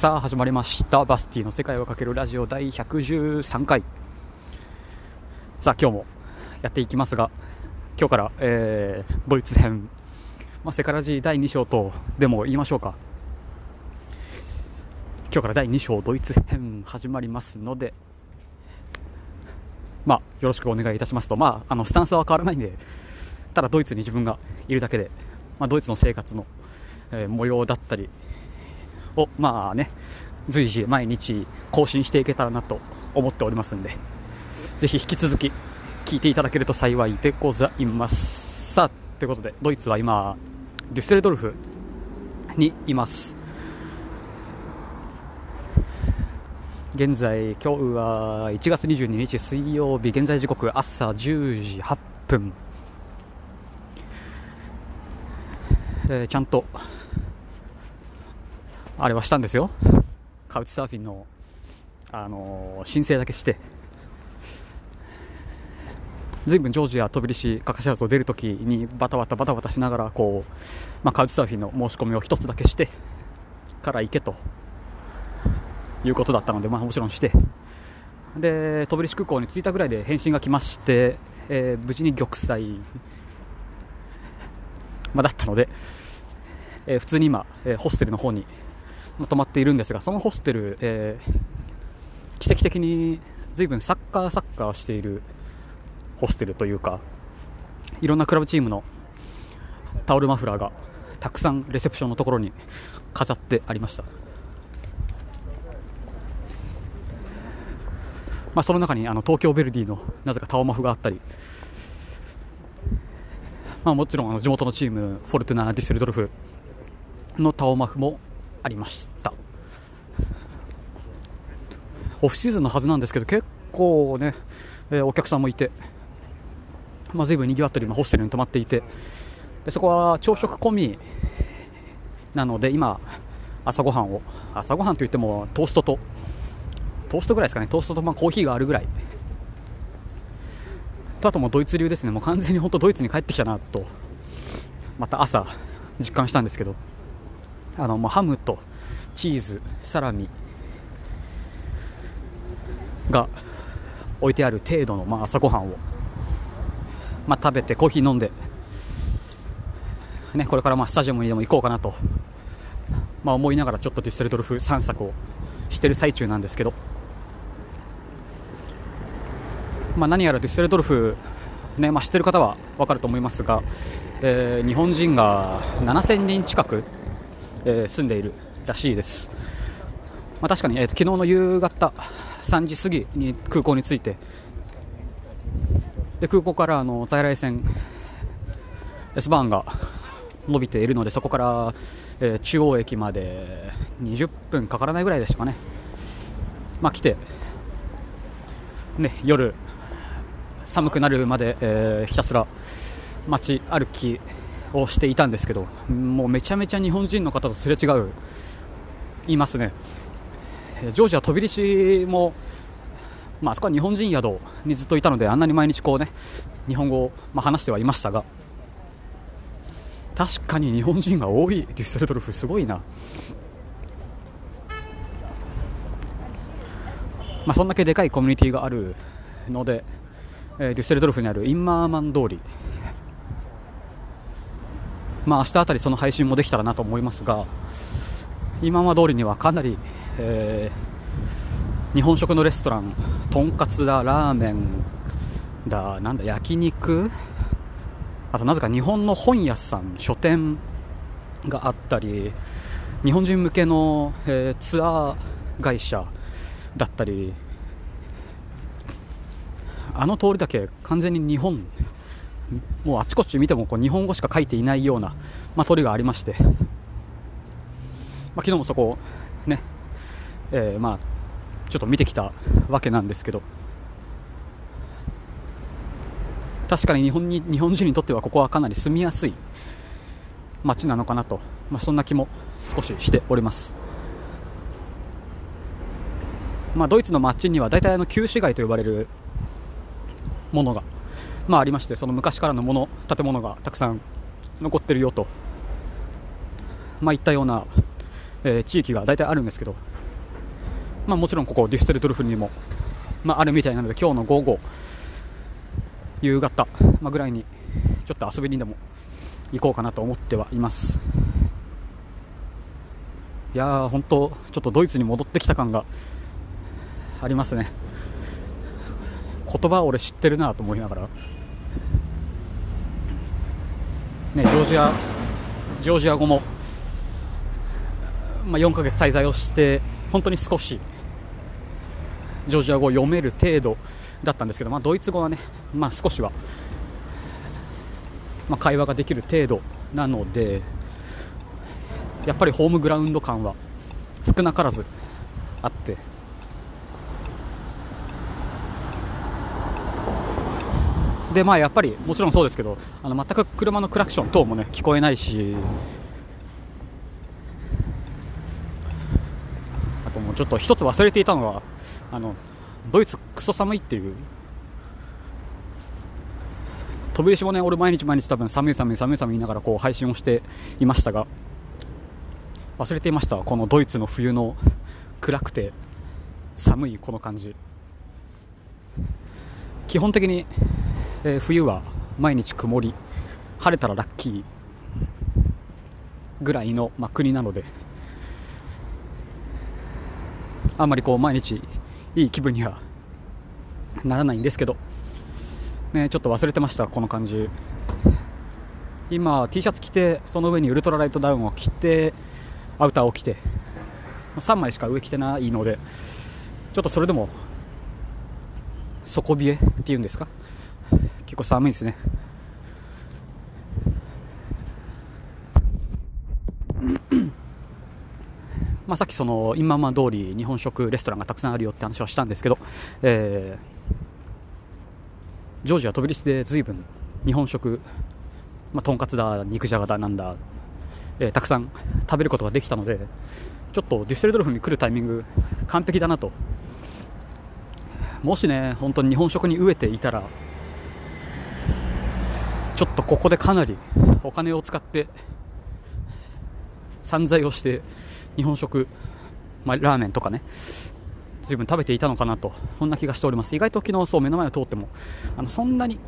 さあ始まりました。バスティの世界をかけるラジオ第113回。さあ今日もやっていきますが今日から、えー、ドイツ編、まあ、セカラジー第2章とでも言いましょうか。今日から第2章ドイツ編始まりますのでまあよろしくお願いいたしますと。まああのスタンスは変わらないんでただドイツに自分がいるだけで、まあ、ドイツの生活の、えー、模様だったりをまあね随時毎日更新していけたらなと思っておりますんでぜひ引き続き聞いていただけると幸いでございます。さあということでドイツは今デュッセルドルフにいます。現在今日は1月22日水曜日。現在時刻朝10時8分、えー、ちゃんとあれはしたんですよ。カウチサーフィンの、あのー、申請だけして。ずいぶんジョージア飛び出しカカシャウスを出るときにバタバタバタバタしながらこう、まあ、カウチサーフィンの申し込みを1つだけしてから行けということだったので、まあ、もちろんして。で飛び出し空港に着いたぐらいで返信が来まして、えー、無事に玉砕、まあ、だったので、えー、普通に今、えー、ホステルの方に泊まっているんですがそのホステル、えー、奇跡的に随分サッカーサッカーしているホステルというかいろんなクラブチームのタオルマフラーがたくさんレセプションのところに飾ってありました、まあ、その中にあの東京ヴェルディのなぜかタオマフがあったり、まあ、もちろんあの地元のチームフォルトゥナ・ディスルドルフのタオマフもありました。オフシーズンのはずなんですけど結構ね、えー、お客さんもいて、まあ、随分にぎわってる今ホステルに泊まっていてでそこは朝食込みなので今朝ごはんを朝ごはんといってもトーストとトーストぐらいですかねトーストとまあコーヒーがあるぐらい。とあともドイツ流ですね。もう完全に本当ドイツに帰ってきたなとまた朝実感したんですけど。あの、まあ、ハムとチーズサラミが置いてある程度の、まあ、朝ごはんを、まあ、食べてコーヒー飲んで、ね、これからまあスタジアムにでも行こうかなと、まあ、思いながらちょっとデュッセルドルフ散策をしている最中なんですけど、まあ、何やらデュッセルドルフ、ねまあ、知ってる方は分かると思いますが、えー、日本人が7000人近くえー、住んでいるらしいです、まあ、確かに、えーと、昨日の夕方3時過ぎに空港に着いてで空港からあの在来線 S バーンが伸びているのでそこから、えー、中央駅まで20分かからないぐらいでしたかね、まあ、来て、ね、夜寒くなるまで、えー、ひたすら街歩きをしていたんですけどもうめちゃめちゃ日本人の方とすれ違ういますね。ジョージア飛び出しも、まあそこは日本人宿にずっといたのであんなに毎日こうね日本語を、まあ、話してはいましたが確かに日本人が多いデュッセルドルフすごいな、まあ、そんだけでかいコミュニティがあるので、えー、デュッセルドルフにあるインマーマン通りまあ明日あたりその配信もできたらなと思いますが今ま通りにはかなり、えー、日本食のレストランとんかつだラーメンだなんだ焼肉あとなぜか日本の本屋さん書店があったり日本人向けの、えー、ツアー会社だったりあの通りだけ完全に日本もうあちこち見てもこう日本語しか書いていないような、まあ、鳥がありまして、まあ、昨日もそこをね、えー、まあちょっと見てきたわけなんですけど確かに日本に日本人にとってはここはかなり住みやすい街なのかなと、まあ、そんな気も少ししております。まあ、ドイツの街には大体あの旧市街と呼ばれるものがまあ、ありましてその昔からのもの建物がたくさん残ってるよと、まあ、いったような、えー、地域が大体あるんですけど。まあ、もちろんここデュッセルドルフにも、まあ、あるみたいなので今日の午後夕方、まあ、ぐらいにちょっと遊びにでも行こうかなと思ってはいます。いやー本当ちょっとドイツに戻ってきた感がありますね。言葉俺知ってるなと思いながら。ねジョージアジョージア語も、まあ、4ヶ月滞在をして本当に少しジョージア語を読める程度だったんですけど、まあ、ドイツ語はね、まあ、少しは、まあ、会話ができる程度なのでやっぱりホームグラウンド感は少なからずあってでまあやっぱりもちろんそうですけどあの全く車のクラクション等もね聞こえないし。あともうちょっと一つ忘れていたのはあのドイツクソ寒いっていう。飛び出しもね俺毎日毎日多分寒い寒い寒い寒い言いながらこう配信をしていましたが忘れていましたこのドイツの冬の暗くて寒いこの感じ。基本的にえー、冬は毎日曇り晴れたらラッキーぐらいの、まあ、国なのであんまりこう毎日いい気分にはならないんですけど、ね、ちょっと忘れてましたこの感じ。今 T シャツ着てその上にウルトラライトダウンを着てアウターを着て3枚しか上着てないのでちょっとそれでも底冷えっていうんですか？結構寒いですね。まあさっきその今ま通り日本食レストランがたくさんあるよって話はしたんですけど、えー、ジョージア飛び出しで随分日本食、まあ、とんかつだ肉じゃがだなんだ、えー、たくさん食べることができたのでちょっとデュッセルドルフに来るタイミング完璧だなと。もしね本当に日本食に飢えていたらちょっとここでかなりお金を使って散財をして日本食、まあ、ラーメンとかね随分食べていたのかなとそんな気がしております。意外と昨日そう目の前を通ってもあのそんなに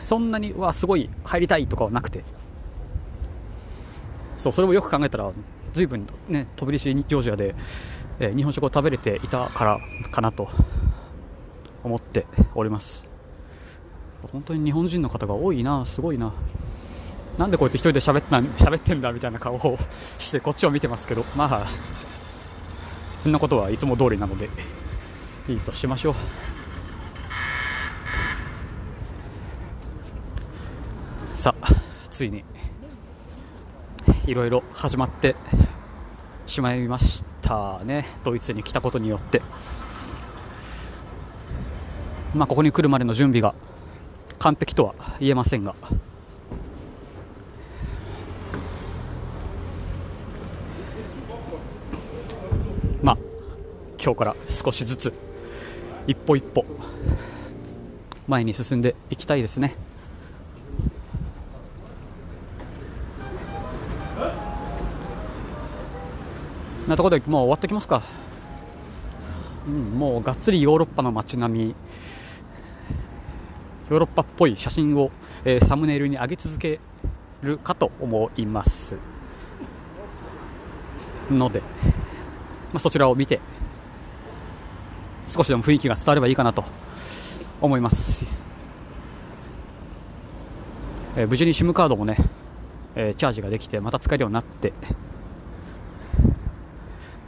そんなにわすごい入りたいとかはなくて。そうそれをよく考えたら随分ね飛び出しジョージアで、えー、日本食を食べれていたからかなと思っております。本当に日本人の方が多いな、すごいな。なんでこうやって1人で喋って喋ってんだみたいな顔をしてこっちを見てますけど、まあ、そんなことはいつも通りなので、いいとしましょう。さあ、ついに、いろいろ始まってしまいましたね、ドイツに来たことによって。まあ、ここに来るまでの準備が完璧とは言えませんが。まあ今日から少しずつ一歩一歩前に進んでいきたいですね。なところでもう終わってきますか、うん、もうがっつりヨーロッパの街並みヨーロッパっぽい写真を、えー、サムネイルに上げ続けるかと思います。ので、まあ、そちらを見て少しでも雰囲気が伝わればいいかなと思います、えー、無事に SIM カードもね、えー、チャージができてまた使えるようになって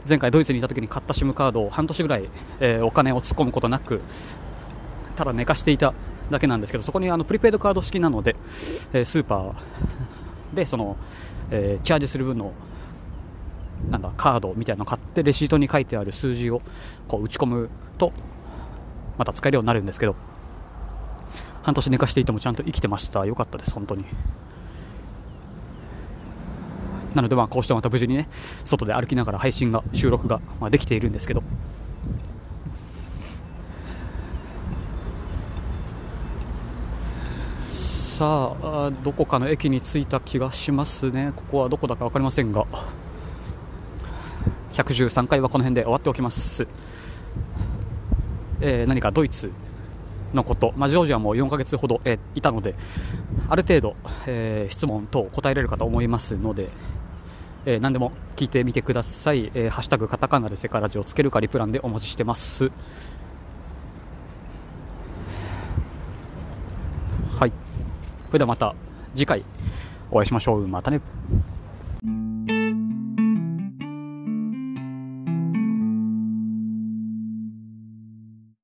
前回ドイツにいた時に買った SIM カードを半年ぐらい、えー、お金を突っ込むことなくただ寝かしていただけなんですけどそこにあのプリペイドカード式なので、えー、スーパーでその、えー、チャージする分のなんだカードみたいなのを買ってレシートに書いてある数字をこう打ち込むとまた使えるようになるんですけど半年寝かしていてもちゃんと生きてました。よかったです本当に。なのでまあこうしてまた無事にね外で歩きながら配信が収録がまあできているんですけど。さあどこかの駅に着いた気がしますね。ここはどこだか分かりませんが。113回はこの辺で終わっておきます、えー、何かドイツのこと、まあ、ジョージアも4ヶ月ほど、えー、いたのである程度、えー、質問等答えられるかと思いますので、え、何でも聞いてみてください、え、ハッシュタグカタカナでセカラジをつけるかリプランでお待ちしてますはいそれではまた次回お会いしましょう。またね。